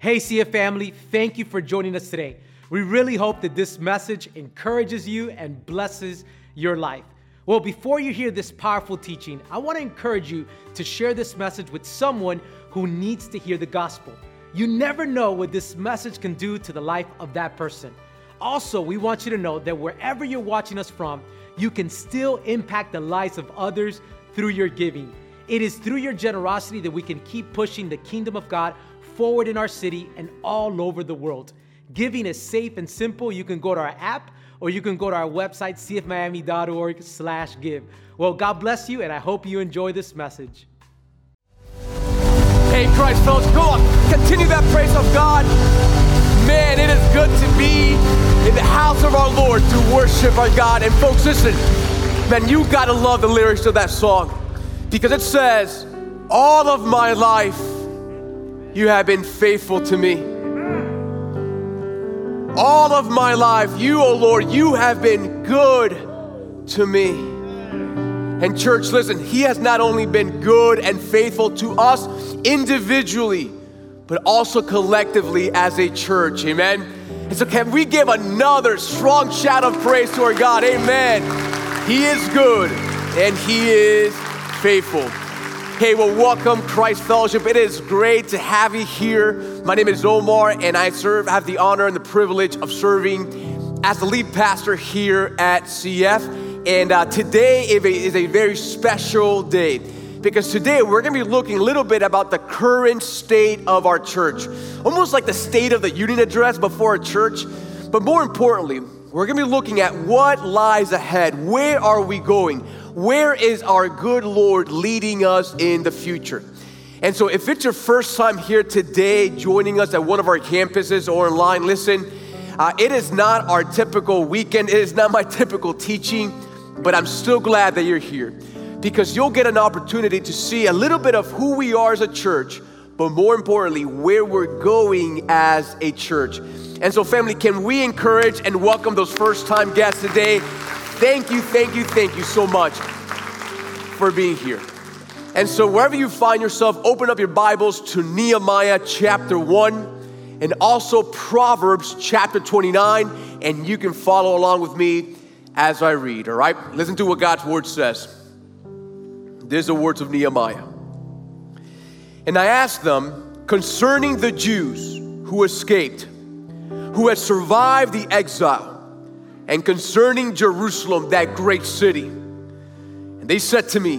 Hey, CF family, thank you for joining us today. We really hope that this message encourages you and blesses your life. Well, before you hear this powerful teaching, I want to encourage you to share this message with someone who needs to hear the gospel. You never know what this message can do to the life of that person. Also, we want you to know that wherever you're watching us from, you can still impact the lives of others through your giving. It is through your generosity that we can keep pushing the kingdom of God forward in our city and all over the world. Giving is safe and simple. You can go to our app or you can go to our website, cfmiami.org slash give. Well, God bless you, and I hope you enjoy this message. Hey, Christ, fellas, go on. Continue that praise of God. Man, it is good to be in the house of our Lord to worship our God. And folks, listen, man, you gotta love the lyrics of that song because it says, All of my life, you have been faithful to me. All of my life, you, oh Lord, you have been good to me. And, church, listen, He has not only been good and faithful to us individually, but also collectively as a church. Amen. And so, can we give another strong shout of praise to our God? Amen. He is good and He is faithful. Hey, well, welcome Christ Fellowship. It is great to have you here. My name is Omar, and I serve, have the honor and the privilege of serving as the lead pastor here at CF. And uh, today is a very special day because today we're going to be looking a little bit about the current state of our church, almost like the state of the union address before a church. But more importantly, we're going to be looking at what lies ahead. Where are we going? Where is our good Lord leading us in the future? And so, if it's your first time here today joining us at one of our campuses or online, listen, uh, it is not our typical weekend, it is not my typical teaching, but I'm still glad that you're here because you'll get an opportunity to see a little bit of who we are as a church, but more importantly, where we're going as a church. And so, family, can we encourage and welcome those first time guests today? Thank you, thank you, thank you so much for being here. And so, wherever you find yourself, open up your Bibles to Nehemiah chapter 1 and also Proverbs chapter 29, and you can follow along with me as I read, all right? Listen to what God's word says. These are the words of Nehemiah. And I asked them concerning the Jews who escaped, who had survived the exile and concerning Jerusalem, that great city. They said to me,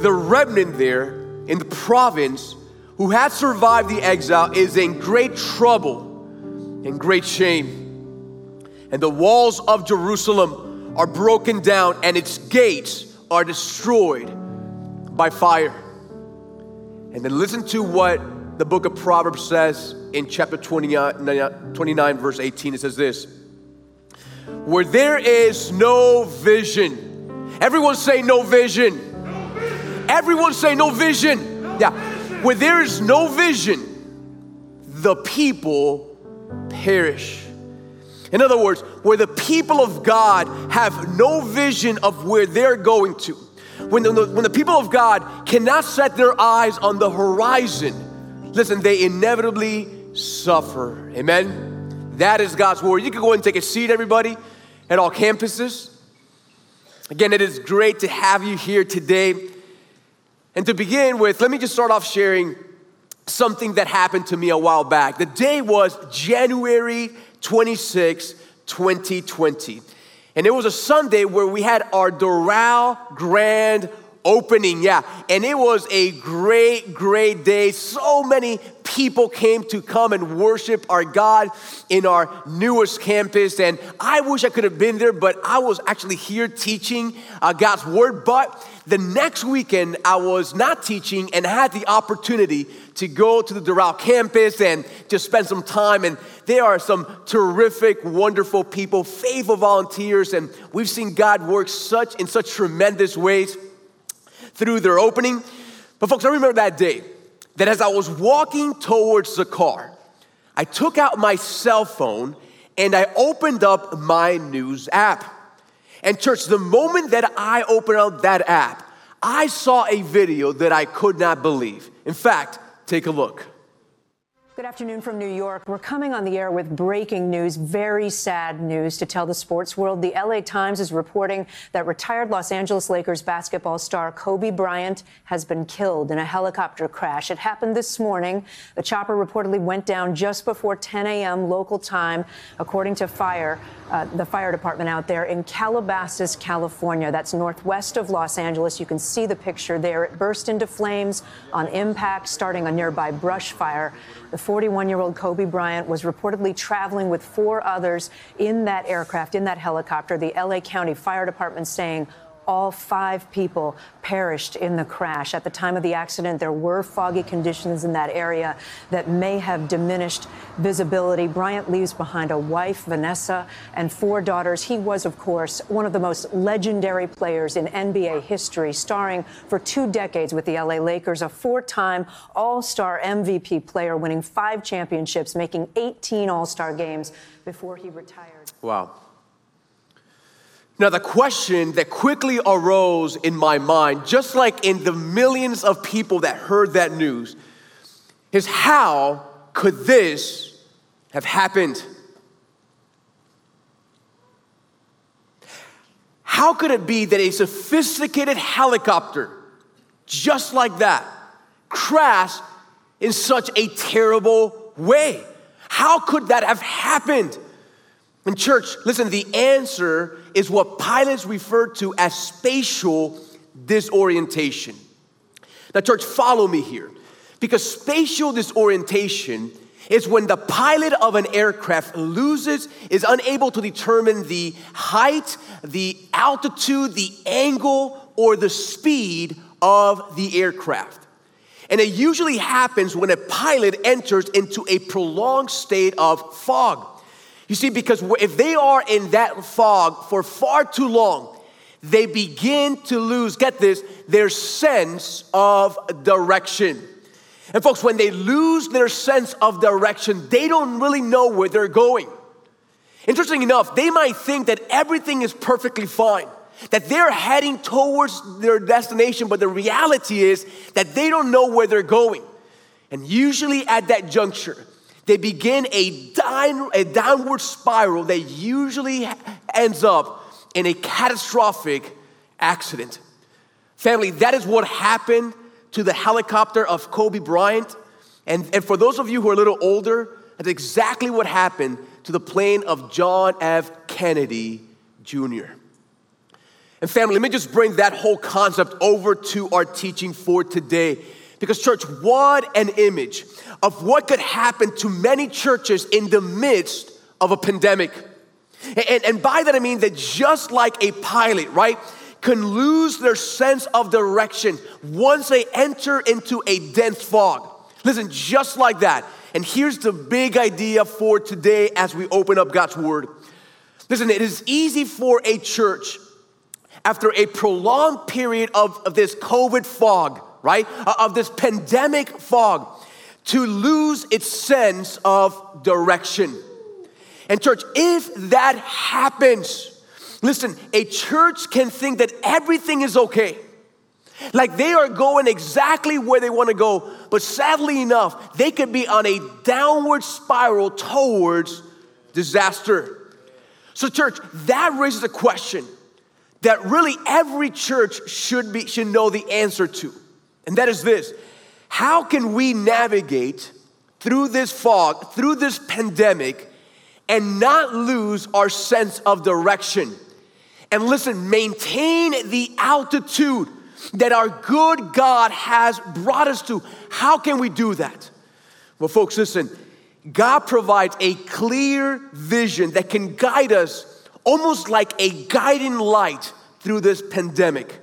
The remnant there in the province who had survived the exile is in great trouble and great shame. And the walls of Jerusalem are broken down, and its gates are destroyed by fire. And then listen to what the book of Proverbs says in chapter 29, 29 verse 18. It says this where there is no vision. Everyone say no vision. no vision. Everyone say no vision. No yeah. Vision. Where there is no vision, the people perish. In other words, where the people of God have no vision of where they're going to, when the, when the people of God cannot set their eyes on the horizon, listen, they inevitably suffer. Amen? That is God's word. You can go and take a seat, everybody at all campuses. Again, it is great to have you here today. And to begin with, let me just start off sharing something that happened to me a while back. The day was January 26, 2020. And it was a Sunday where we had our Doral Grand opening. Yeah. And it was a great, great day. So many people came to come and worship our God in our newest campus. And I wish I could have been there, but I was actually here teaching uh, God's word. But the next weekend, I was not teaching and had the opportunity to go to the Doral campus and just spend some time. And there are some terrific, wonderful people, faithful volunteers, and we've seen God work such in such tremendous ways through their opening. But, folks, I remember that day that as I was walking towards the car, I took out my cell phone and I opened up my news app. And, church, the moment that I opened up that app, I saw a video that I could not believe. In fact, take a look. Good afternoon from New York. We're coming on the air with breaking news, very sad news to tell the sports world. The LA Times is reporting that retired Los Angeles Lakers basketball star Kobe Bryant has been killed in a helicopter crash. It happened this morning. The chopper reportedly went down just before 10 a.m. local time, according to fire, uh, the fire department out there in Calabasas, California. That's northwest of Los Angeles. You can see the picture there. It burst into flames on impact, starting a nearby brush fire. The 41 year old Kobe Bryant was reportedly traveling with four others in that aircraft, in that helicopter. The LA County Fire Department saying all five people perished in the crash. At the time of the accident, there were foggy conditions in that area that may have diminished visibility. Bryant leaves behind a wife, Vanessa, and four daughters. He was, of course, one of the most legendary players in NBA history, starring for two decades with the LA Lakers, a four time All Star MVP player, winning five championships, making 18 All Star games before he retired. Wow. Now, the question that quickly arose in my mind, just like in the millions of people that heard that news, is how could this have happened? How could it be that a sophisticated helicopter, just like that, crashed in such a terrible way? How could that have happened? In church, listen, the answer is what pilots refer to as spatial disorientation. Now, church, follow me here. Because spatial disorientation is when the pilot of an aircraft loses, is unable to determine the height, the altitude, the angle, or the speed of the aircraft. And it usually happens when a pilot enters into a prolonged state of fog. You see, because if they are in that fog for far too long, they begin to lose, get this, their sense of direction. And folks, when they lose their sense of direction, they don't really know where they're going. Interesting enough, they might think that everything is perfectly fine, that they're heading towards their destination, but the reality is that they don't know where they're going. And usually at that juncture, they begin a, down, a downward spiral that usually ends up in a catastrophic accident. Family, that is what happened to the helicopter of Kobe Bryant. And, and for those of you who are a little older, that's exactly what happened to the plane of John F. Kennedy Jr. And family, let me just bring that whole concept over to our teaching for today. Because, church, what an image of what could happen to many churches in the midst of a pandemic. And, and by that I mean that just like a pilot, right, can lose their sense of direction once they enter into a dense fog. Listen, just like that. And here's the big idea for today as we open up God's Word. Listen, it is easy for a church after a prolonged period of, of this COVID fog right? Uh, of this pandemic fog to lose its sense of direction. And, church, if that happens, listen, a church can think that everything is okay. Like they are going exactly where they want to go, but sadly enough, they could be on a downward spiral towards disaster. So, church, that raises a question that really every church should be should know the answer to. And that is this how can we navigate through this fog, through this pandemic, and not lose our sense of direction? And listen, maintain the altitude that our good God has brought us to. How can we do that? Well, folks, listen, God provides a clear vision that can guide us almost like a guiding light through this pandemic.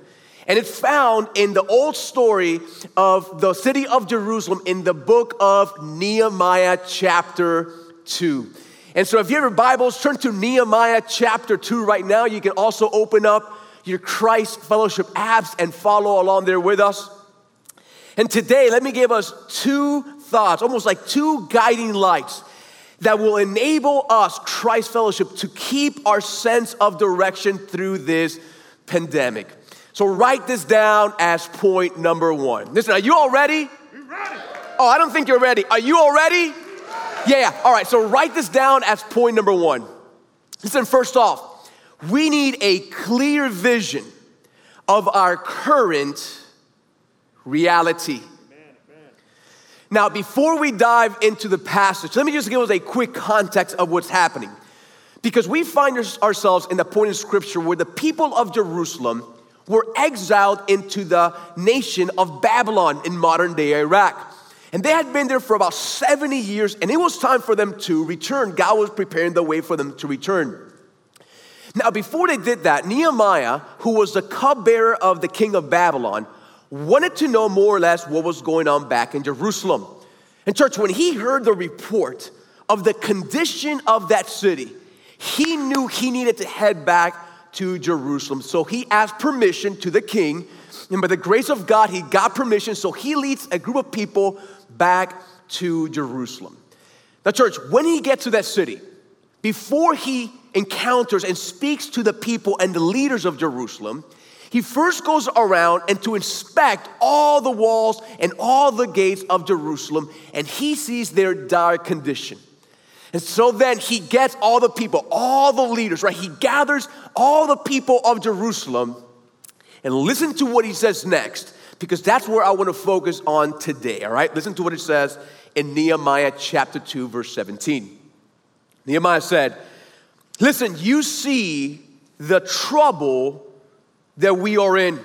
And it's found in the old story of the city of Jerusalem in the book of Nehemiah, chapter 2. And so, if you have your Bibles, turn to Nehemiah chapter 2 right now. You can also open up your Christ Fellowship apps and follow along there with us. And today, let me give us two thoughts, almost like two guiding lights that will enable us, Christ Fellowship, to keep our sense of direction through this pandemic. So write this down as point number one. Listen, are you all ready? ready. Oh, I don't think you're ready. Are you all ready? Yeah, yeah. All right, so write this down as point number one. Listen, first off, we need a clear vision of our current reality. Now, before we dive into the passage, let me just give us a quick context of what's happening. Because we find ourselves in the point in scripture where the people of Jerusalem were exiled into the nation of Babylon in modern day Iraq. And they had been there for about 70 years, and it was time for them to return. God was preparing the way for them to return. Now, before they did that, Nehemiah, who was the cupbearer of the king of Babylon, wanted to know more or less what was going on back in Jerusalem. And, church, when he heard the report of the condition of that city, he knew he needed to head back to Jerusalem. So he asked permission to the king, and by the grace of God, he got permission. So he leads a group of people back to Jerusalem. Now, church, when he gets to that city, before he encounters and speaks to the people and the leaders of Jerusalem, he first goes around and to inspect all the walls and all the gates of Jerusalem, and he sees their dire condition. And so then he gets all the people, all the leaders, right? He gathers all the people of Jerusalem and listen to what he says next, because that's where I want to focus on today, all right? Listen to what it says in Nehemiah chapter 2, verse 17. Nehemiah said, Listen, you see the trouble that we are in.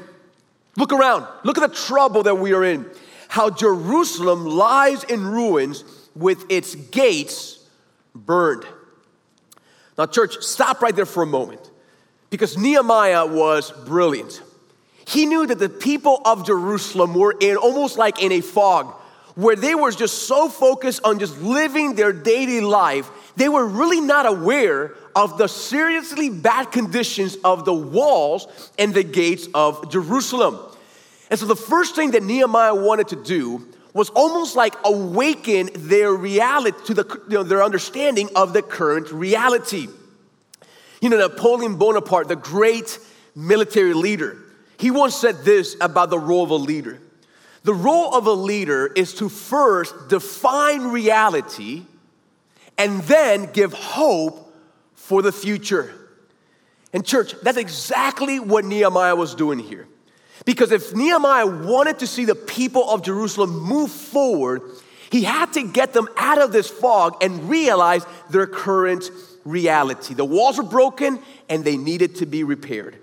Look around, look at the trouble that we are in. How Jerusalem lies in ruins with its gates burned. Now, church, stop right there for a moment because Nehemiah was brilliant. He knew that the people of Jerusalem were in almost like in a fog where they were just so focused on just living their daily life, they were really not aware of the seriously bad conditions of the walls and the gates of Jerusalem. And so the first thing that Nehemiah wanted to do was almost like awaken their reality to the, you know, their understanding of the current reality. You know, Napoleon Bonaparte, the great military leader, he once said this about the role of a leader. The role of a leader is to first define reality and then give hope for the future. And, church, that's exactly what Nehemiah was doing here. Because if Nehemiah wanted to see the people of Jerusalem move forward, he had to get them out of this fog and realize their current reality. The walls were broken and they needed to be repaired.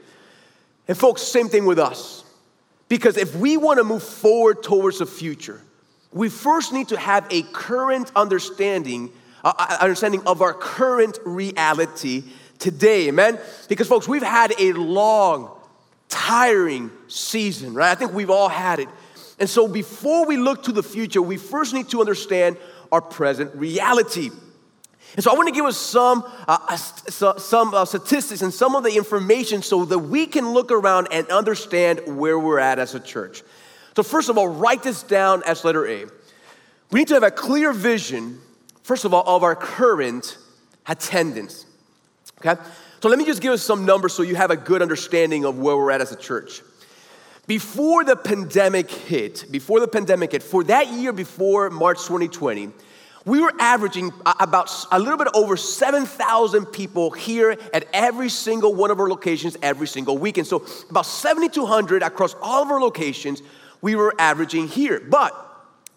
And, folks, same thing with us. Because if we want to move forward towards the future, we first need to have a current understanding, uh, understanding of our current reality today, amen? Because, folks, we've had a long, tiring season, right? I think we've all had it. And so before we look to the future, we first need to understand our present reality. And so I want to give us some, uh, some uh, statistics and some of the information so that we can look around and understand where we're at as a church. So, first of all, write this down as letter A. We need to have a clear vision, first of all, of our current attendance. Okay? So let me just give us some numbers so you have a good understanding of where we're at as a church. Before the pandemic hit, before the pandemic hit, for that year before March 2020, we were averaging about a little bit over 7,000 people here at every single one of our locations every single weekend. So about 7,200 across all of our locations, we were averaging here. But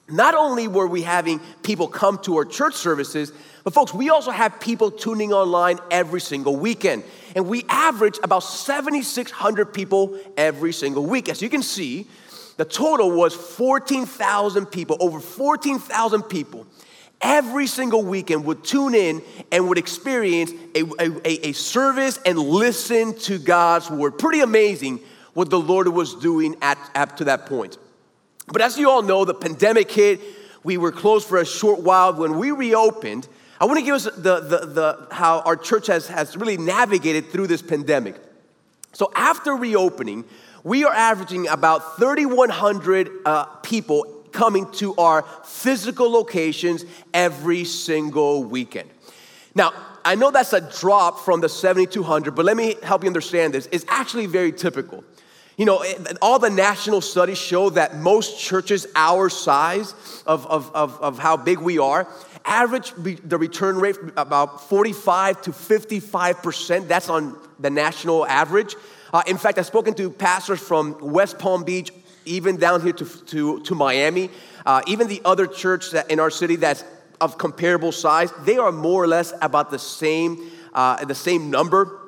not only were we having people come to our church services, but, folks, we also have people tuning online every single weekend. And we average about 7,600 people every single week. As you can see, the total was 14,000 people, over 14,000 people every single weekend would tune in and would experience a, a, a, service and listen to God's word. Pretty amazing what the Lord was doing at, up to that point. But as you all know, the pandemic hit. We were closed for a short while. When we reopened, I want to give us the, the, the, how our church has, has really navigated through this pandemic. So, after reopening, we are averaging about 3,100 uh, people coming to our physical locations every single weekend. Now, I know that's a drop from the 7,200, but let me help you understand this. It's actually very typical. You know, all the national studies show that most churches our size of, of, of, of how big we are average the return rate about 45 to 55%. That's on the national average. Uh, in fact, I've spoken to pastors from West Palm Beach, even down here to, to, to Miami, uh, even the other church in our city that's of comparable size, they are more or less about the same, uh, the same number.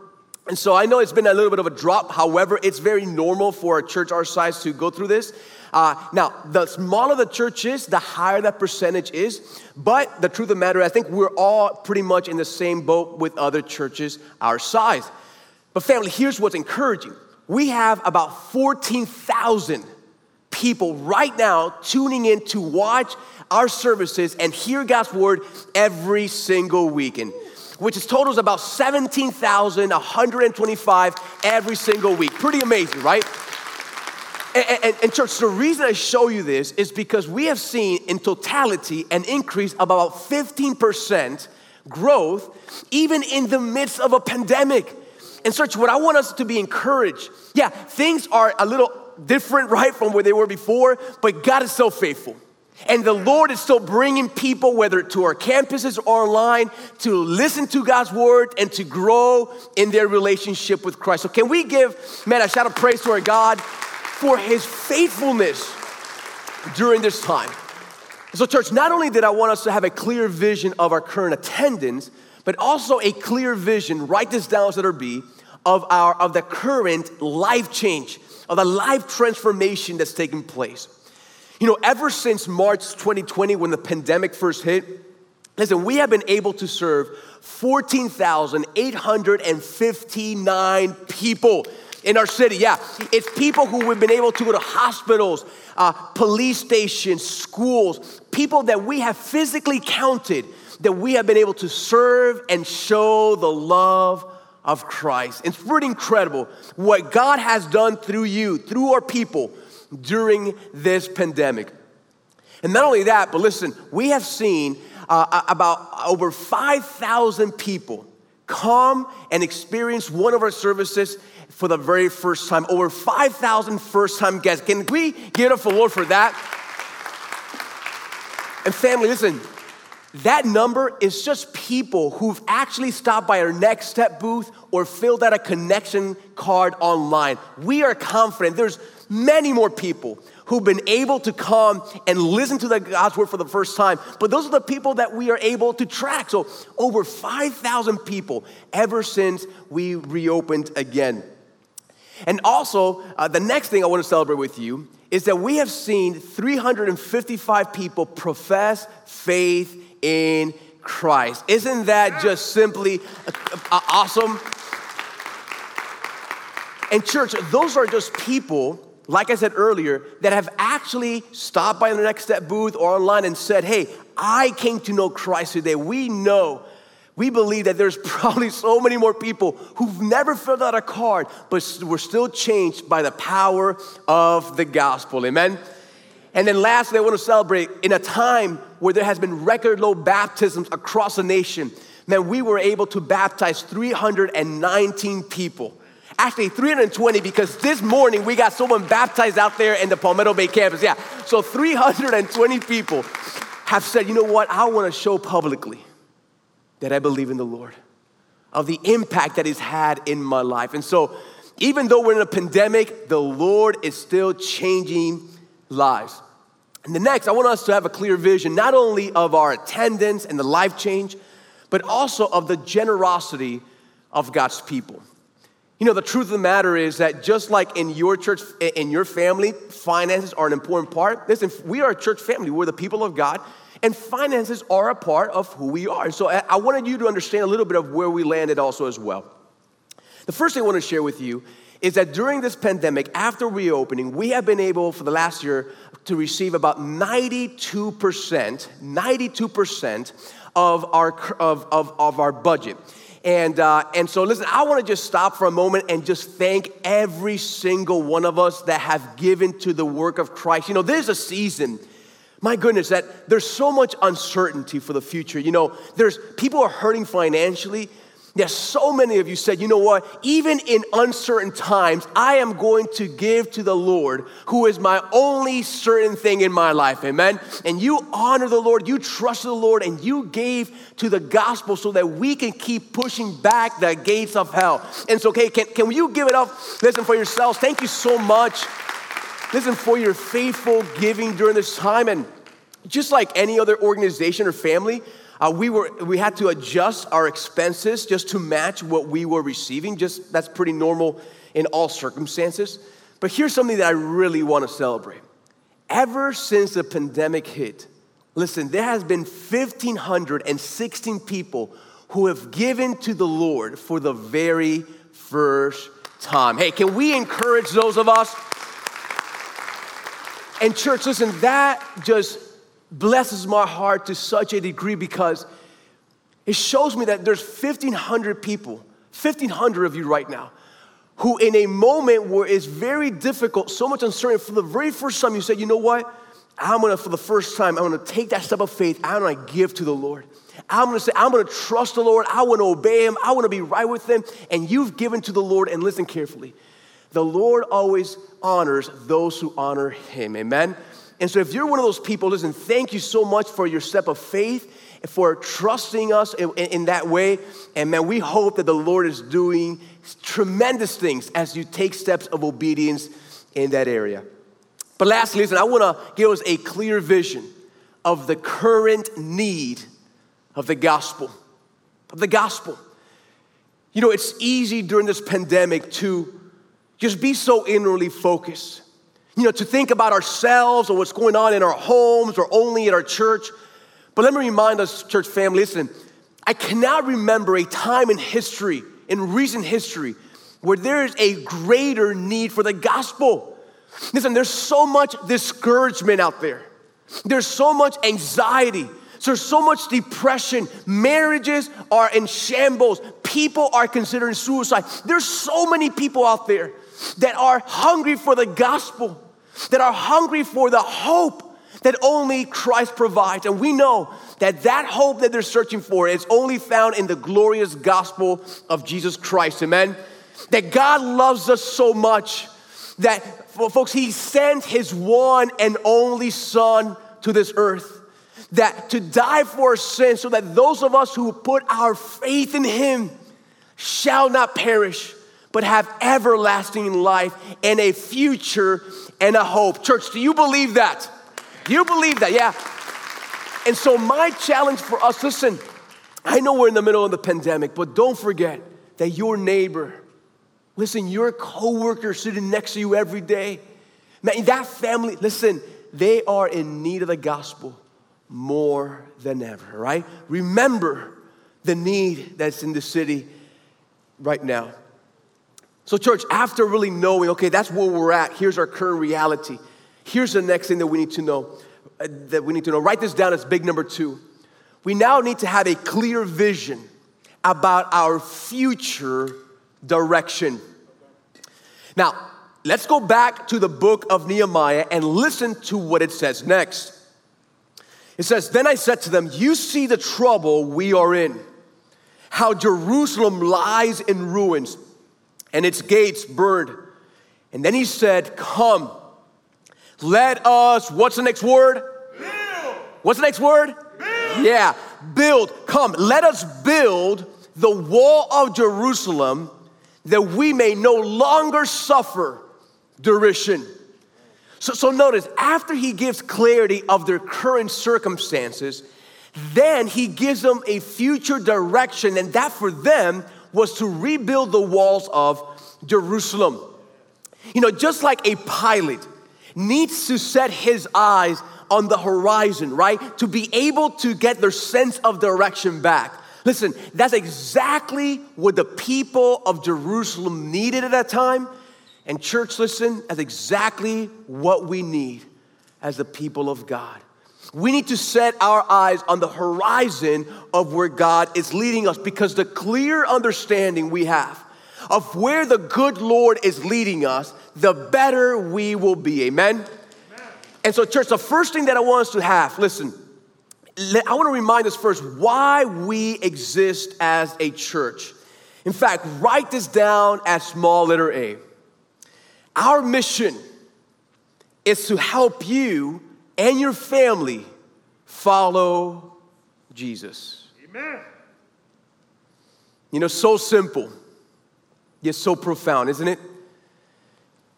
And so I know it's been a little bit of a drop. However, it's very normal for a church our size to go through this. Uh, now, the smaller the church is, the higher that percentage is. But the truth of the matter, I think we're all pretty much in the same boat with other churches our size. But, family, here's what's encouraging we have about 14,000 people right now tuning in to watch our services and hear God's word every single weekend which is totals about 17,125 every single week. Pretty amazing, right? And, and, and, church, the reason I show you this is because we have seen in totality an increase of about 15% growth, even in the midst of a pandemic. And church, what I want us to be encouraged. Yeah, things are a little different, right, from where they were before, but God is so faithful. And the Lord is still bringing people, whether to our campuses or online, to listen to God's word and to grow in their relationship with Christ. So, can we give, man, a shout of praise to our God for his faithfulness during this time? So, church, not only did I want us to have a clear vision of our current attendance, but also a clear vision, write this down so there be, of, our, of the current life change, of the life transformation that's taking place. You know, ever since March 2020, when the pandemic first hit, listen, we have been able to serve 14,859 people in our city. Yeah, it's people who we've been able to go to hospitals, uh, police stations, schools, people that we have physically counted that we have been able to serve and show the love of Christ. It's pretty incredible what God has done through you, through our people during this pandemic. And not only that, but listen, we have seen uh, about over 5,000 people come and experience one of our services for the very first time. Over 5,000 first time guests. Can we up for Lord for that? And family, listen, that number is just people who've actually stopped by our next step booth or filled out a connection card online. We are confident there's many more people who've been able to come and listen to the God's word for the first time. But those are the people that we are able to track. So over 5,000 people ever since we reopened again. And also, uh, the next thing I want to celebrate with you is that we have seen 355 people profess faith in Christ. Isn't that just simply uh, uh, awesome? And, church, those are just people like I said earlier, that have actually stopped by the Next Step booth or online and said, Hey, I came to know Christ today. We know, we believe that there's probably so many more people who've never filled out a card, but were still changed by the power of the gospel. Amen? And then lastly, I want to celebrate in a time where there has been record low baptisms across the nation. Man, we were able to baptize 319 people. Actually, 320 because this morning we got someone baptized out there in the Palmetto Bay campus. Yeah, so 320 people have said, you know what, I want to show publicly that I believe in the Lord, of the impact that He's had in my life. And so, even though we're in a pandemic, the Lord is still changing lives. And the next, I want us to have a clear vision not only of our attendance and the life change, but also of the generosity of God's people. You know, the truth of the matter is that just like in your church, in your family, finances are an important part. Listen, we are a church family, we're the people of God, and finances are a part of who we are. So I wanted you to understand a little bit of where we landed also as well. The first thing I want to share with you is that during this pandemic, after reopening, we have been able for the last year to receive about 92%, 92% of our, of, of, of our budget. And, uh, and so, listen, I want to just stop for a moment and just thank every single one of us that have given to the work of Christ. You know, there's a season, my goodness, that there's so much uncertainty for the future. You know, there's people are hurting financially. Yes, so many of you said, you know what? Even in uncertain times, I am going to give to the Lord, who is my only certain thing in my life. Amen. And you honor the Lord, you trust the Lord, and you gave to the gospel so that we can keep pushing back the gates of hell. And so, okay, can, can you give it up? Listen for yourselves. Thank you so much. Listen for your faithful giving during this time. And just like any other organization or family, uh, we, were, we had to adjust our expenses just to match what we were receiving. Just that's pretty normal in all circumstances. But here's something that I really want to celebrate. Ever since the pandemic hit, listen, there has been 1,516 people who have given to the Lord for the very first time. Hey, can we encourage those of us? And, church, listen, that just blesses my heart to such a degree because it shows me that there's 1,500 people, 1,500 of you right now, who in a moment where it's very difficult, so much uncertainty, for the very first time you say, you know what? I'm gonna, for the first time, I'm gonna take that step of faith. I'm gonna give to the Lord. I'm gonna say, I'm gonna trust the Lord. I wanna obey Him. I wanna be right with Him. And you've given to the Lord, and listen carefully. The Lord always honors those who honor Him. Amen? And so, if you're one of those people, listen, thank you so much for your step of faith, for trusting us in, in, that way. And man, we hope that the Lord is doing tremendous things as you take steps of obedience in that area. But lastly, listen, I wanna give us a clear vision of the current need of the gospel. Of the gospel. You know, it's easy during this pandemic to just be so inwardly focused you know, to think about ourselves or what's going on in our homes or only at our church. But let me remind us, church family, listen, I cannot remember a time in history, in recent history, where there is a greater need for the gospel. Listen, there's so much discouragement out there. There's so much anxiety. There's so much depression. Marriages are in shambles. People are considering suicide. There's so many people out there that are hungry for the gospel that are hungry for the hope that only Christ provides. And we know that that hope that they're searching for is only found in the glorious gospel of Jesus Christ. Amen. That God loves us so much that, folks, He sent His one and only Son to this earth. That to die for our sins, so that those of us who put our faith in Him shall not perish, but have everlasting life and a future and a hope. Church, do you believe that? Do You believe that, yeah. And so, my challenge for us listen, I know we're in the middle of the pandemic, but don't forget that your neighbor, listen, your coworker sitting next to you every day, man, that family, listen, they are in need of the gospel more than ever, right? Remember the need that's in the city right now. So, church, after really knowing, okay, that's where we're at, here's our current reality. Here's the next thing that we need to know. Uh, that we need to know. Write this down as big number two. We now need to have a clear vision about our future direction. Now, let's go back to the book of Nehemiah and listen to what it says next. It says, Then I said to them, You see the trouble we are in, how Jerusalem lies in ruins and its gates burned. And then he said, Come, let us, what's the next word? Build. What's the next word? Build. Yeah, build. Come, let us build the wall of Jerusalem that we may no longer suffer derision. So, so notice, after he gives clarity of their current circumstances, then he gives them a future direction, and that for them was to rebuild the walls of Jerusalem. You know, just like a pilot needs to set his eyes on the horizon, right? To be able to get their sense of direction back. Listen, that's exactly what the people of Jerusalem needed at that time. And, church, listen, that's exactly what we need as the people of God. We need to set our eyes on the horizon of where God is leading us because the clear understanding we have of where the good Lord is leading us, the better we will be. Amen? Amen? And so, church, the first thing that I want us to have, listen, I want to remind us first why we exist as a church. In fact, write this down as small letter A. Our mission is to help you and your family follow Jesus. Amen. You know, so simple, yet so profound, isn't it?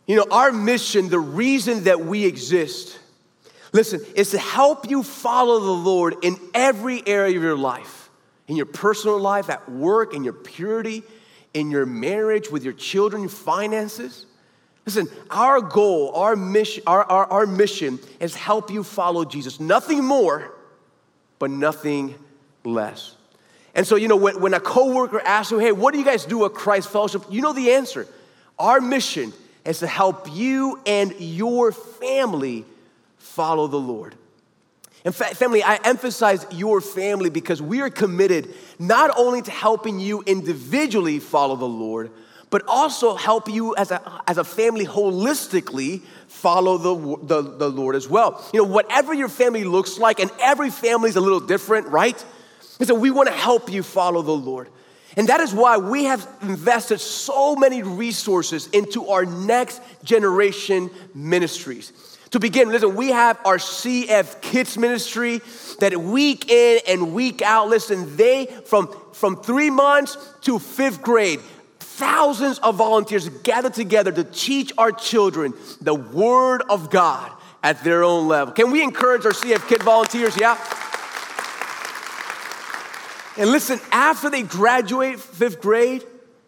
You know, our mission, the reason that we exist, listen, is to help you follow the Lord in every area of your life in your personal life, at work, in your purity, in your marriage, with your children, your finances. Listen, our goal, our mission, our, our, our mission is help you follow Jesus. Nothing more, but nothing less. And so, you know, when, when a coworker asks you, hey, what do you guys do at Christ Fellowship? You know the answer. Our mission is to help you and your family follow the Lord. And fact, family, I emphasize your family because we are committed not only to helping you individually follow the Lord, but also help you as a, as a family holistically follow the, the, the Lord as well. You know, whatever your family looks like, and every family is a little different, right? And so we want to help you follow the Lord. And that is why we have invested so many resources into our next generation ministries. To begin, listen, we have our CF Kids ministry that week in and week out, listen, they from, from three months to fifth grade, thousands of volunteers gather together to teach our children the Word of God at their own level. Can we encourage our CF Kid volunteers? Yeah? And listen, after they graduate fifth grade,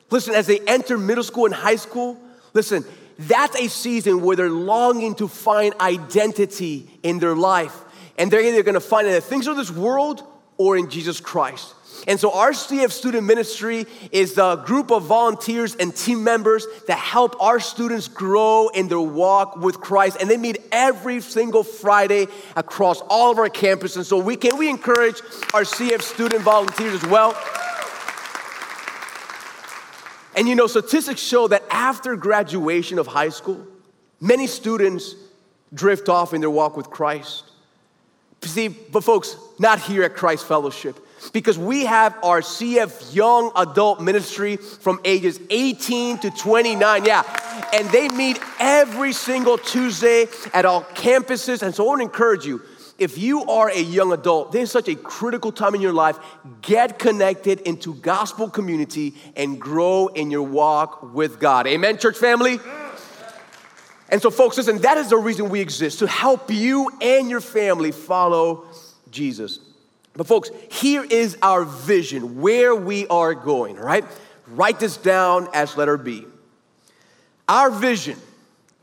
listen, as they enter middle school and high school, listen, that's a season where they're longing to find identity in their life. And they're either gonna find it in the things of this world or in Jesus Christ. And so, our CF student ministry is a group of volunteers and team members that help our students grow in their walk with Christ. And they meet every single Friday across all of our campuses. And so, we can we encourage our CF student volunteers as well. And you know, statistics show that after graduation of high school, many students drift off in their walk with Christ. See, but folks, not here at Christ Fellowship, because we have our CF Young Adult Ministry from ages 18 to 29. Yeah, and they meet every single Tuesday at all campuses. And so I want to encourage you if you are a young adult, this is such a critical time in your life. Get connected into gospel community and grow in your walk with God. Amen, church family? And so, folks, listen, that is the reason we exist to help you and your family follow Jesus. But, folks, here is our vision where we are going, right? Write this down as letter B. Our vision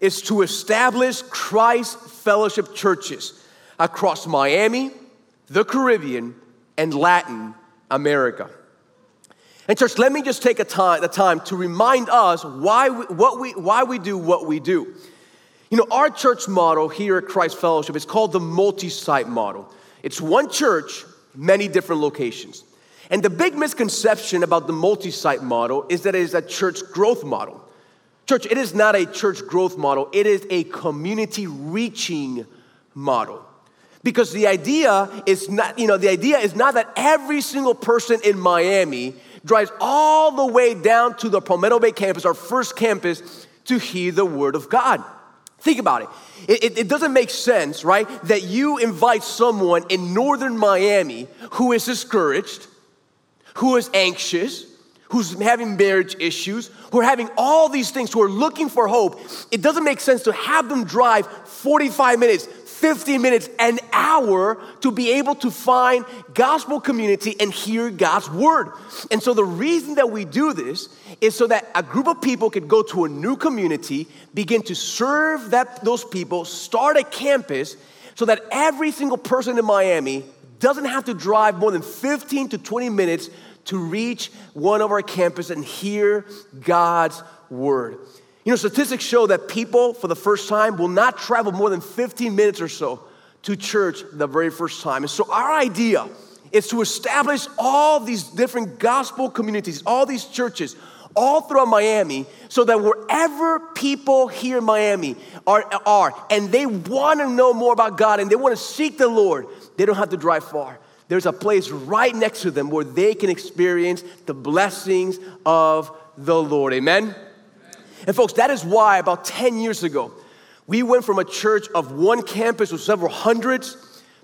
is to establish Christ fellowship churches across Miami, the Caribbean, and Latin America. And church, let me just take a time, the time to remind us why we, what we, why we do what we do. You know, our church model here at Christ Fellowship is called the multi-site model. It's one church, many different locations. And the big misconception about the multi-site model is that it is a church growth model. Church, it is not a church growth model, it is a community reaching model. Because the idea is not, you know, the idea is not that every single person in Miami drives all the way down to the Palmetto Bay campus, our first campus, to hear the word of God. Think about it. It, it. it, doesn't make sense, right, that you invite someone in northern Miami who is discouraged, who is anxious, who's having marriage issues, who are having all these things, who are looking for hope. It doesn't make sense to have them drive 45 minutes, 50 minutes, an hour to be able to find gospel community and hear God's word. And so the reason that we do this is so that a group of people could go to a new community, begin to serve that, those people, start a campus, so that every single person in Miami doesn't have to drive more than 15 to 20 minutes to reach one of our campuses and hear God's word. You know, statistics show that people for the first time will not travel more than 15 minutes or so to church the very first time. And so our idea is to establish all these different gospel communities, all these churches, all throughout Miami, so that wherever people here in Miami are, are and they want to know more about God and they want to seek the Lord, they don't have to drive far. There's a place right next to them where they can experience the blessings of the Lord. Amen? And folks, that is why about 10 years ago, we went from a church of one campus with several hundreds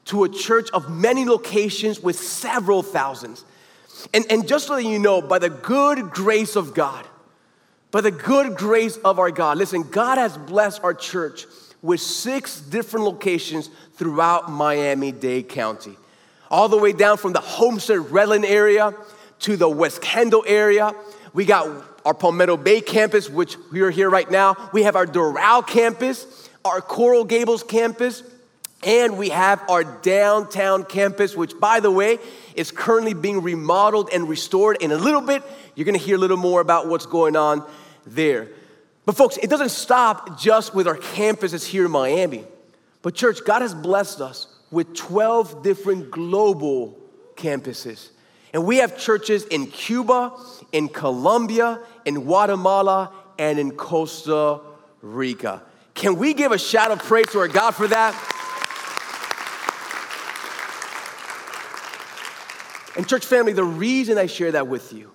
to a church of many locations with several thousands. And, and just so that you know, by the good grace of God, by the good grace of our God, listen, God has blessed our church with six different locations throughout Miami Dade County. All the way down from the Homestead Redland area to the West Kendall area. We got our Palmetto Bay campus, which we are here right now. We have our Doral campus, our Coral Gables campus, and we have our downtown campus, which, by the way, is currently being remodeled and restored. In a little bit, you're gonna hear a little more about what's going on there. But, folks, it doesn't stop just with our campuses here in Miami. But, church, God has blessed us with 12 different global campuses. And we have churches in Cuba, in Colombia, in Guatemala, and in Costa Rica. Can we give a shout of praise to our God for that? And, church family, the reason I share that with you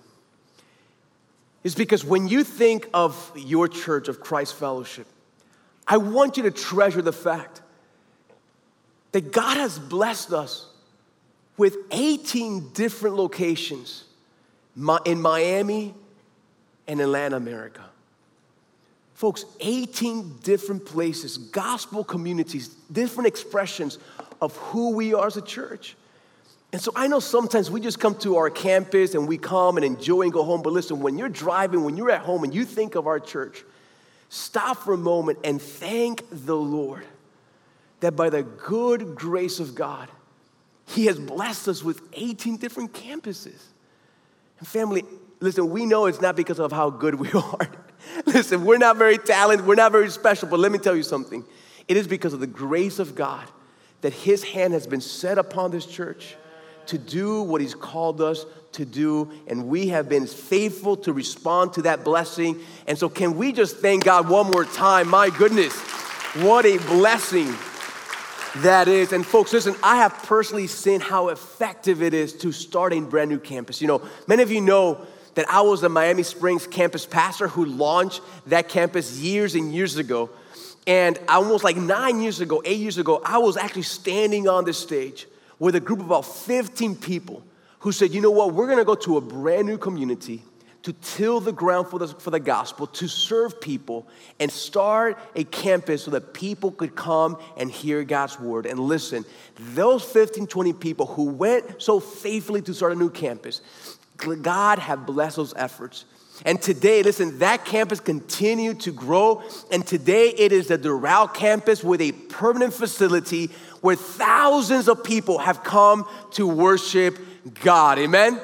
is because when you think of your church, of Christ Fellowship, I want you to treasure the fact that God has blessed us with 18 different locations in Miami and Latin America. Folks, 18 different places, gospel communities, different expressions of who we are as a church. And so I know sometimes we just come to our campus and we come and enjoy and go home. But listen, when you're driving, when you're at home and you think of our church, stop for a moment and thank the Lord that by the good grace of God, He has blessed us with 18 different campuses. And family, listen, we know it's not because of how good we are. listen, we're not very talented, we're not very special, but let me tell you something. It is because of the grace of God that His hand has been set upon this church to do what He's called us to do, and we have been faithful to respond to that blessing. And so, can we just thank God one more time? My goodness, what a blessing that is. And, folks, listen, I have personally seen how effective it is to start a brand new campus. You know, many of you know that I was the Miami Springs campus pastor who launched that campus years and years ago. And almost like nine years ago, eight years ago, I was actually standing on this stage with a group of about 15 people who said, you know what, we're gonna go to a brand new community to till the ground for the, for the gospel, to serve people, and start a campus so that people could come and hear God's word. And listen, those 15, 20 people who went so faithfully to start a new campus, God have blessed those efforts. And today, listen, that campus continued to grow. And today it is the Doral campus with a permanent facility where thousands of people have come to worship God. Amen?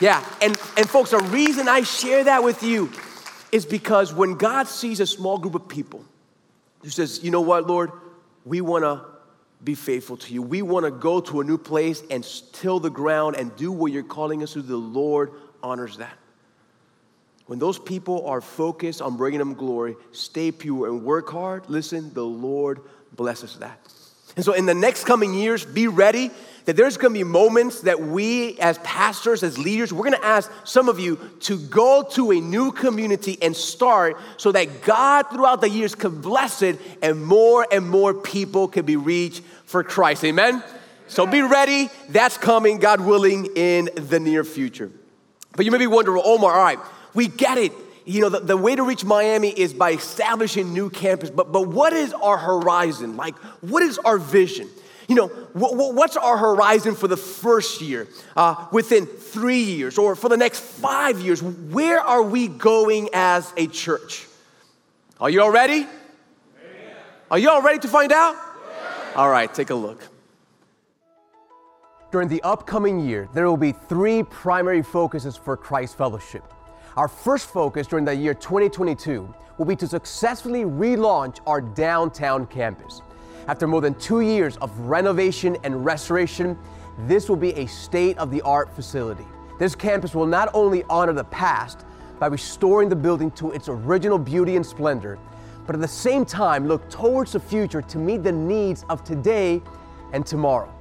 Yeah, and, and folks, the reason I share that with you is because when God sees a small group of people who says, you know what, Lord, we wanna be faithful to you. We wanna go to a new place and till the ground and do what you're calling us to, the Lord honors that. When those people are focused on bringing them glory, stay pure and work hard, listen, the Lord blesses that. And so, in the next coming years, be ready that there's gonna be moments that we, as pastors, as leaders, we're gonna ask some of you to go to a new community and start so that God, throughout the years, can bless it and more and more people can be reached for Christ. Amen? So, be ready. That's coming, God willing, in the near future. But you may be wondering, Omar, all right, we get it you know, the, the, way to reach Miami is by establishing new campus. But, but what is our horizon? Like, what is our vision? You know, what, what's our horizon for the first year, uh, within three years, or for the next five years? Where are we going as a church? Are you all ready? Are you all ready to find out? All right, take a look. During the upcoming year, there will be three primary focuses for Christ Fellowship. Our first focus during the year 2022 will be to successfully relaunch our downtown campus. After more than two years of renovation and restoration, this will be a state of the art facility. This campus will not only honor the past by restoring the building to its original beauty and splendor, but at the same time look towards the future to meet the needs of today and tomorrow.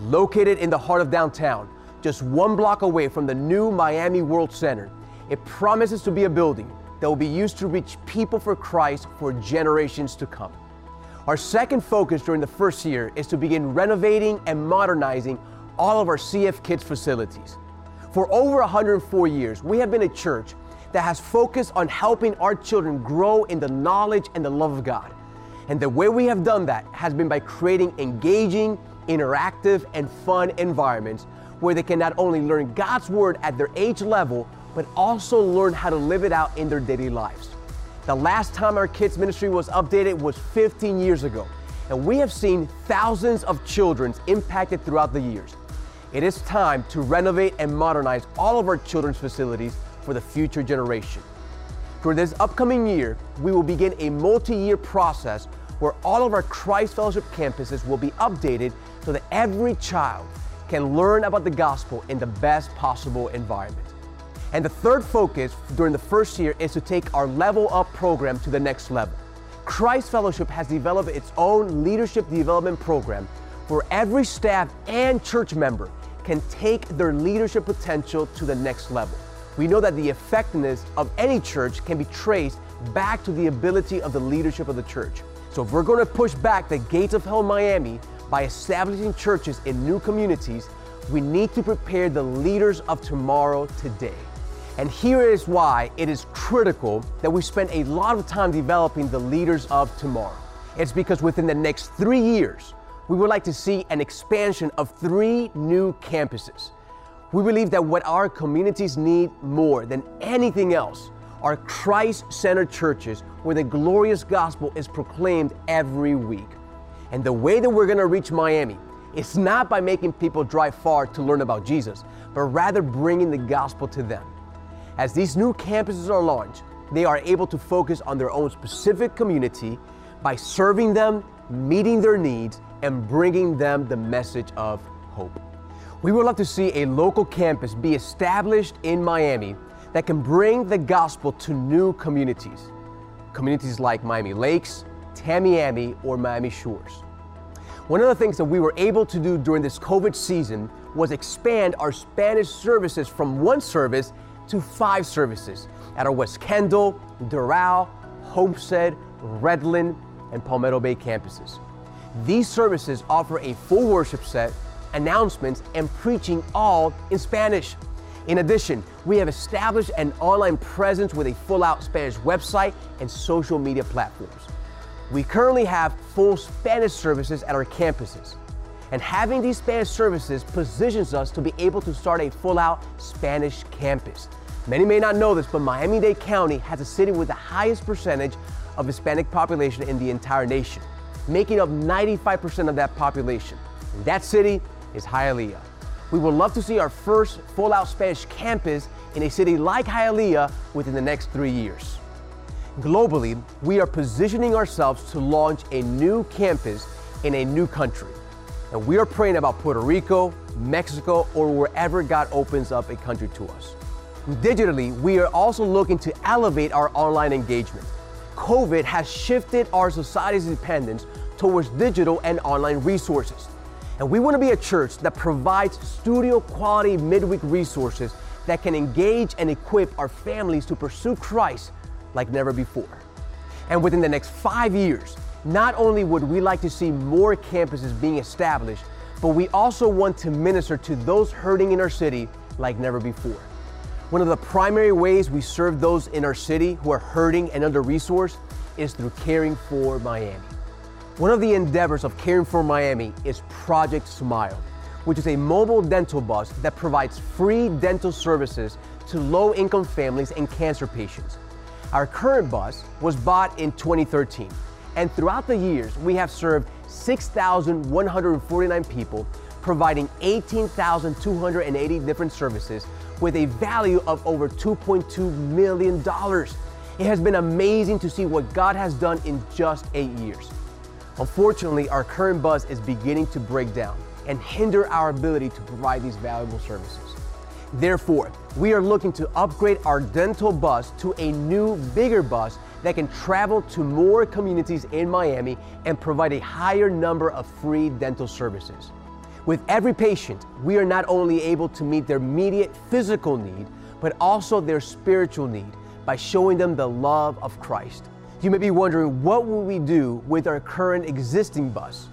Located in the heart of downtown, just one block away from the new Miami World Center, it promises to be a building that will be used to reach people for Christ for generations to come. Our second focus during the first year is to begin renovating and modernizing all of our CF Kids facilities. For over 104 years, we have been a church that has focused on helping our children grow in the knowledge and the love of God. And the way we have done that has been by creating engaging, interactive, and fun environments where they can not only learn God's Word at their age level, but also learn how to live it out in their daily lives. The last time our kids' ministry was updated was 15 years ago, and we have seen thousands of children impacted throughout the years. It is time to renovate and modernize all of our children's facilities for the future generation. For this upcoming year, we will begin a multi year process where all of our Christ Fellowship campuses will be updated so that every child can learn about the gospel in the best possible environment. And the third focus during the first year is to take our Level Up program to the next level. Christ Fellowship has developed its own leadership development program where every staff and church member can take their leadership potential to the next level. We know that the effectiveness of any church can be traced back to the ability of the leadership of the church. So if we're going to push back the gates of hell in Miami by establishing churches in new communities, we need to prepare the leaders of tomorrow today. And here is why it is critical that we spend a lot of time developing the leaders of tomorrow. It's because within the next three years, we would like to see an expansion of three new campuses. We believe that what our communities need more than anything else are Christ centered churches where the glorious gospel is proclaimed every week. And the way that we're going to reach Miami is not by making people drive far to learn about Jesus, but rather bringing the gospel to them. As these new campuses are launched, they are able to focus on their own specific community by serving them, meeting their needs, and bringing them the message of hope. We would love to see a local campus be established in Miami that can bring the gospel to new communities. Communities like Miami Lakes, Tamiami, or Miami Shores. One of the things that we were able to do during this COVID season was expand our Spanish services from one service to five services at our West Kendall, Doral, Homestead, Redland, and Palmetto Bay campuses. These services offer a full worship set, announcements, and preaching all in Spanish. In addition, we have established an online presence with a full out Spanish website and social media platforms. We currently have full Spanish services at our campuses. And having these Spanish services positions us to be able to start a full out Spanish campus. Many may not know this, but Miami Dade County has a city with the highest percentage of Hispanic population in the entire nation, making up 95% of that population. And that city is Hialeah. We would love to see our first full out Spanish campus in a city like Hialeah within the next three years. Globally, we are positioning ourselves to launch a new campus in a new country. And we are praying about Puerto Rico, Mexico, or wherever God opens up a country to us. Digitally, we are also looking to elevate our online engagement. COVID has shifted our society's dependence towards digital and online resources. And we want to be a church that provides studio quality midweek resources that can engage and equip our families to pursue Christ like never before. And within the next five years, not only would we like to see more campuses being established, but we also want to minister to those hurting in our city like never before. One of the primary ways we serve those in our city who are hurting and under resourced is through Caring for Miami. One of the endeavors of Caring for Miami is Project Smile, which is a mobile dental bus that provides free dental services to low income families and cancer patients. Our current bus was bought in 2013, and throughout the years, we have served 6,149 people, providing 18,280 different services with a value of over $2.2 million. It has been amazing to see what God has done in just eight years. Unfortunately, our current bus is beginning to break down and hinder our ability to provide these valuable services. Therefore, we are looking to upgrade our dental bus to a new, bigger bus that can travel to more communities in Miami and provide a higher number of free dental services. With every patient, we are not only able to meet their immediate physical need, but also their spiritual need by showing them the love of Christ. You may be wondering, what will we do with our current existing bus?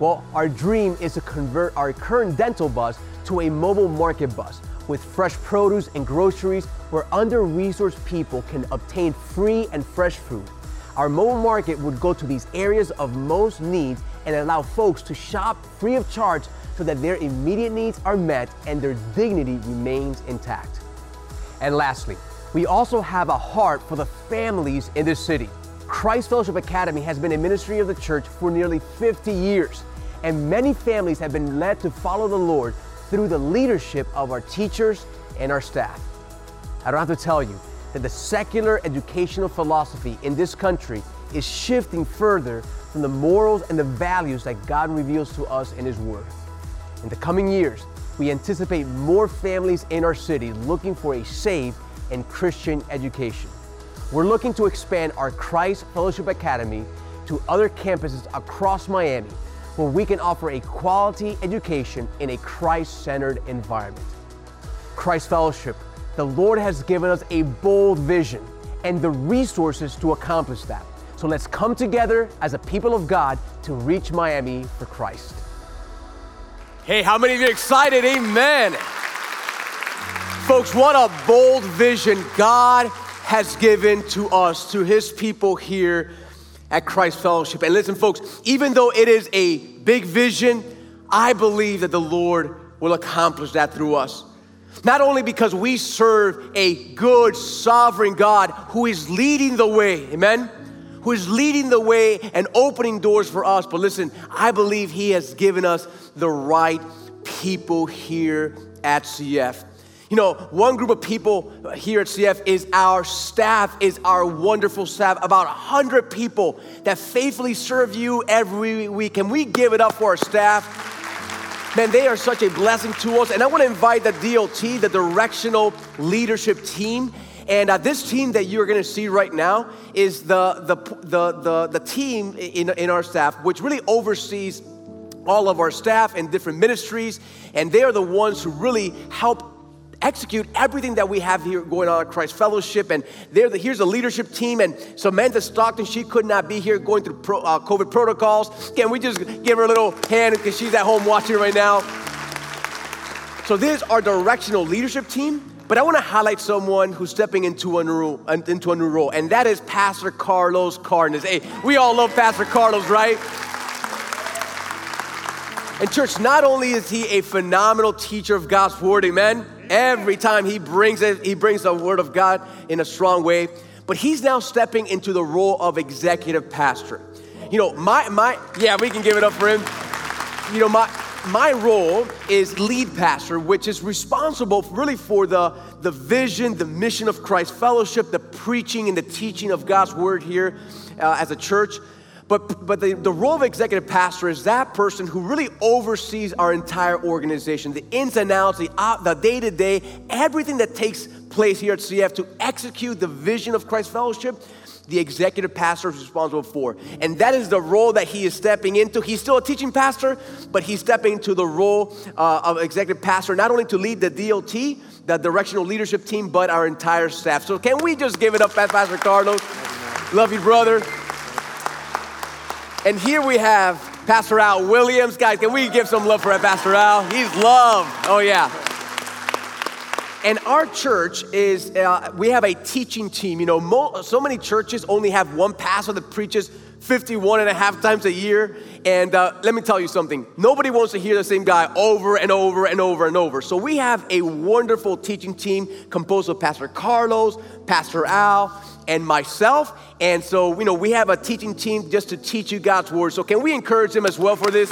Well, our dream is to convert our current dental bus to a mobile market bus with fresh produce and groceries where under resourced people can obtain free and fresh food. Our mobile market would go to these areas of most needs and allow folks to shop free of charge so that their immediate needs are met and their dignity remains intact. And lastly, we also have a heart for the families in this city. Christ Fellowship Academy has been a ministry of the church for nearly 50 years, and many families have been led to follow the Lord through the leadership of our teachers and our staff. I don't have to tell you that the secular educational philosophy in this country is shifting further from the morals and the values that God reveals to us in His Word. In the coming years, we anticipate more families in our city looking for a safe and Christian education. We're looking to expand our Christ Fellowship Academy to other campuses across Miami where we can offer a quality education in a Christ centered environment. Christ Fellowship, the Lord has given us a bold vision and the resources to accomplish that. So let's come together as a people of God to reach Miami for Christ. Hey, how many of you excited? Amen. Folks, what a bold vision God has given to us, to His people here at Christ Fellowship. And listen, folks, even though it is a big vision, I believe that the Lord will accomplish that through us. Not only because we serve a good, sovereign God who is leading the way, amen? Who is leading the way and opening doors for us. But listen, I believe He has given us the right people here at CF. You know, one group of people here at CF is our staff, is our wonderful staff, about 100 people that faithfully serve you every week. Can we give it up for our staff? Man, they are such a blessing to us. And I want to invite the DLT, the Directional Leadership Team. And uh, this team that you're going to see right now is the, the, the, the, the team in, in our staff, which really oversees all of our staff and different ministries. And they are the ones who really help execute everything that we have here going on at Christ Fellowship. And the, here's the leadership team. And Samantha Stockton, she could not be here going through pro, uh, COVID protocols. Can we just give her a little hand because she's at home watching right now? So this is our directional leadership team. But I want to highlight someone who's stepping into a new into a new role, and that is Pastor Carlos Cardenas. Hey, we all love Pastor Carlos, right? And church, not only is he a phenomenal teacher of God's word, amen. Every time he brings it, he brings the word of God in a strong way. But he's now stepping into the role of executive pastor. You know, my my yeah, we can give it up for him. You know, my my role is lead pastor, which is responsible really for the, the vision, the mission of Christ Fellowship, the preaching and the teaching of God's word here uh, as a church. But, but the, the role of executive pastor is that person who really oversees our entire organization, the ins and outs, the day to day, everything that takes place here at CF to execute the vision of Christ Fellowship. The executive pastor is responsible for. And that is the role that he is stepping into. He's still a teaching pastor, but he's stepping into the role uh, of executive pastor, not only to lead the DLT, the directional leadership team, but our entire staff. So, can we just give it up, Pastor Carlos? Love you, brother. And here we have Pastor Al Williams. Guys, can we give some love for Pastor Al? He's loved. Oh, yeah. And our church is, uh, we have a teaching team. You know, mo- so many churches only have one pastor that preaches 51 and a half times a year. And uh, let me tell you something nobody wants to hear the same guy over and over and over and over. So we have a wonderful teaching team composed of Pastor Carlos, Pastor Al, and myself. And so, you know, we have a teaching team just to teach you God's word. So, can we encourage them as well for this?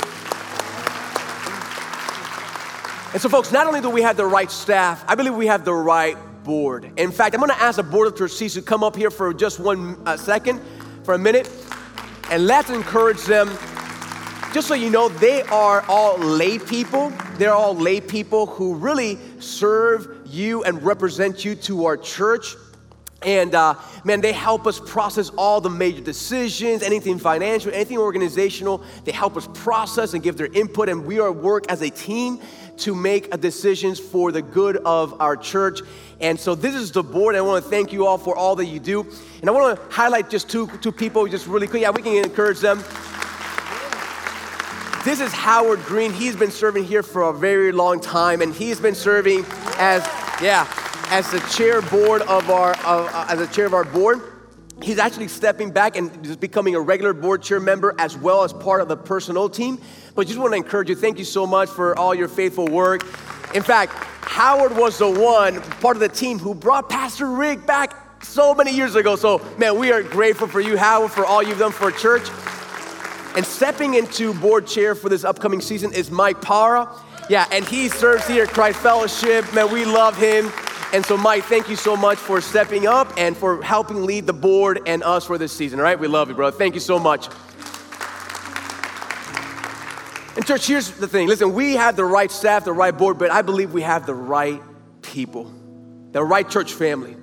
And so, folks, not only do we have the right staff, I believe we have the right board. In fact, I'm going to ask the board of trustees to come up here for just one uh, second, for a minute, and let's encourage them. Just so you know, they are all lay people. They're all lay people who really serve you and represent you to our church. And uh, man, they help us process all the major decisions, anything financial, anything organizational. They help us process and give their input, and we are work as a team to make decisions for the good of our church. And so this is the board. I want to thank you all for all that you do. And I want to highlight just two, two people just really quick. Yeah, we can encourage them. This is Howard Green. He's been serving here for a very long time, and he's been serving as, yeah, as the chair board of our, uh, as the chair of our board. He's actually stepping back and just becoming a regular board chair member as well as part of the personnel team. But just want to encourage you, thank you so much for all your faithful work. In fact, Howard was the one, part of the team, who brought Pastor Rick back so many years ago. So, man, we are grateful for you, Howard, for all you've done for church. And stepping into board chair for this upcoming season is Mike Para. Yeah, and he serves here at Christ Fellowship. Man, we love him. And so, Mike, thank you so much for stepping up and for helping lead the board and us for this season. All right, we love you, bro. Thank you so much. And, church, here's the thing listen, we have the right staff, the right board, but I believe we have the right people, the right church family.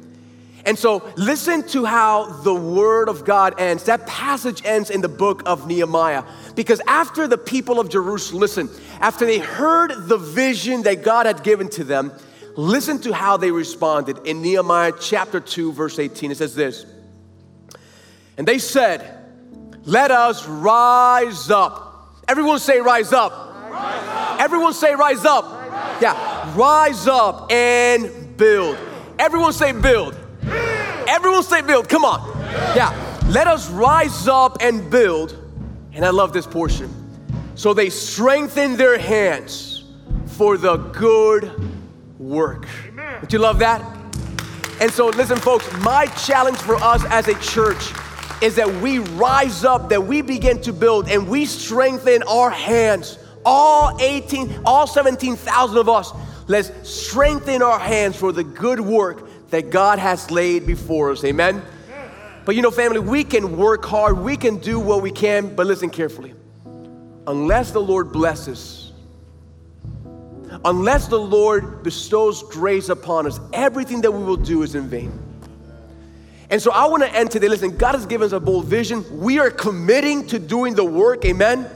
And so, listen to how the word of God ends. That passage ends in the book of Nehemiah. Because after the people of Jerusalem, listen, after they heard the vision that God had given to them, Listen to how they responded in Nehemiah chapter 2, verse 18. It says this And they said, Let us rise up. Everyone say, Rise up. Rise up. Everyone say, Rise up. Rise yeah, up. rise up and build. Everyone say, Build. build. Everyone say, Build. Come on. Build. Yeah, let us rise up and build. And I love this portion. So they strengthened their hands for the good work. Amen. Don't you love that? And so, listen, folks, my challenge for us as a church is that we rise up, that we begin to build, and we strengthen our hands. All 18, all 17,000 of us, let's strengthen our hands for the good work that God has laid before us. Amen? But you know, family, we can work hard, we can do what we can, but listen carefully. Unless the Lord blesses, unless the Lord bestows grace upon us, everything that we will do is in vain. And so I want to end today. Listen, God has given us a bold vision. We are committing to doing the work, amen.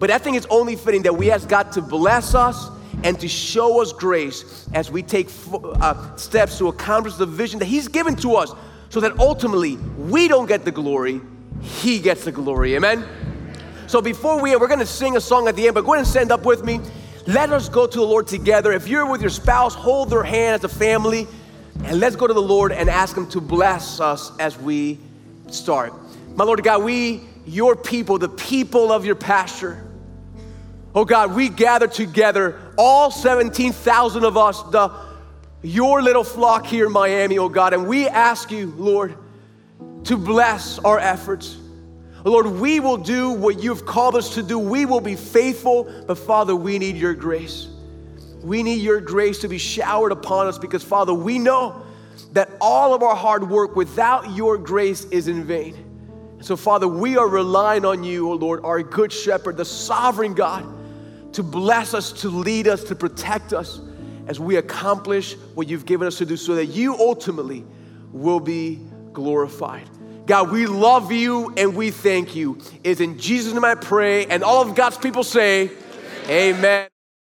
But I think it's only fitting that we ask God to bless us and to show us grace as we take uh, steps to accomplish the vision that He's given to us so that ultimately we don't get the glory, He gets the glory, amen. So before we, end, we're going to sing a song at the end, but go ahead and stand up with me. Let us go to the Lord together. If you're with your spouse, hold their hand as a family, and let's go to the Lord and ask Him to bless us as we start. My Lord God, we, your people, the people of your pasture, oh God, we gather together, all 17,000 of us, the your little flock here in Miami, oh God, and we ask you, Lord, to bless our efforts. Lord, we will do what you've called us to do. We will be faithful, but Father, we need your grace. We need your grace to be showered upon us because, Father, we know that all of our hard work without your grace is in vain. So, Father, we are relying on you, O oh Lord, our good shepherd, the sovereign God, to bless us, to lead us, to protect us as we accomplish what you've given us to do so that you ultimately will be glorified. God, we love you and we thank you. It's in Jesus' name I pray. And all of God's people say, Amen. Amen.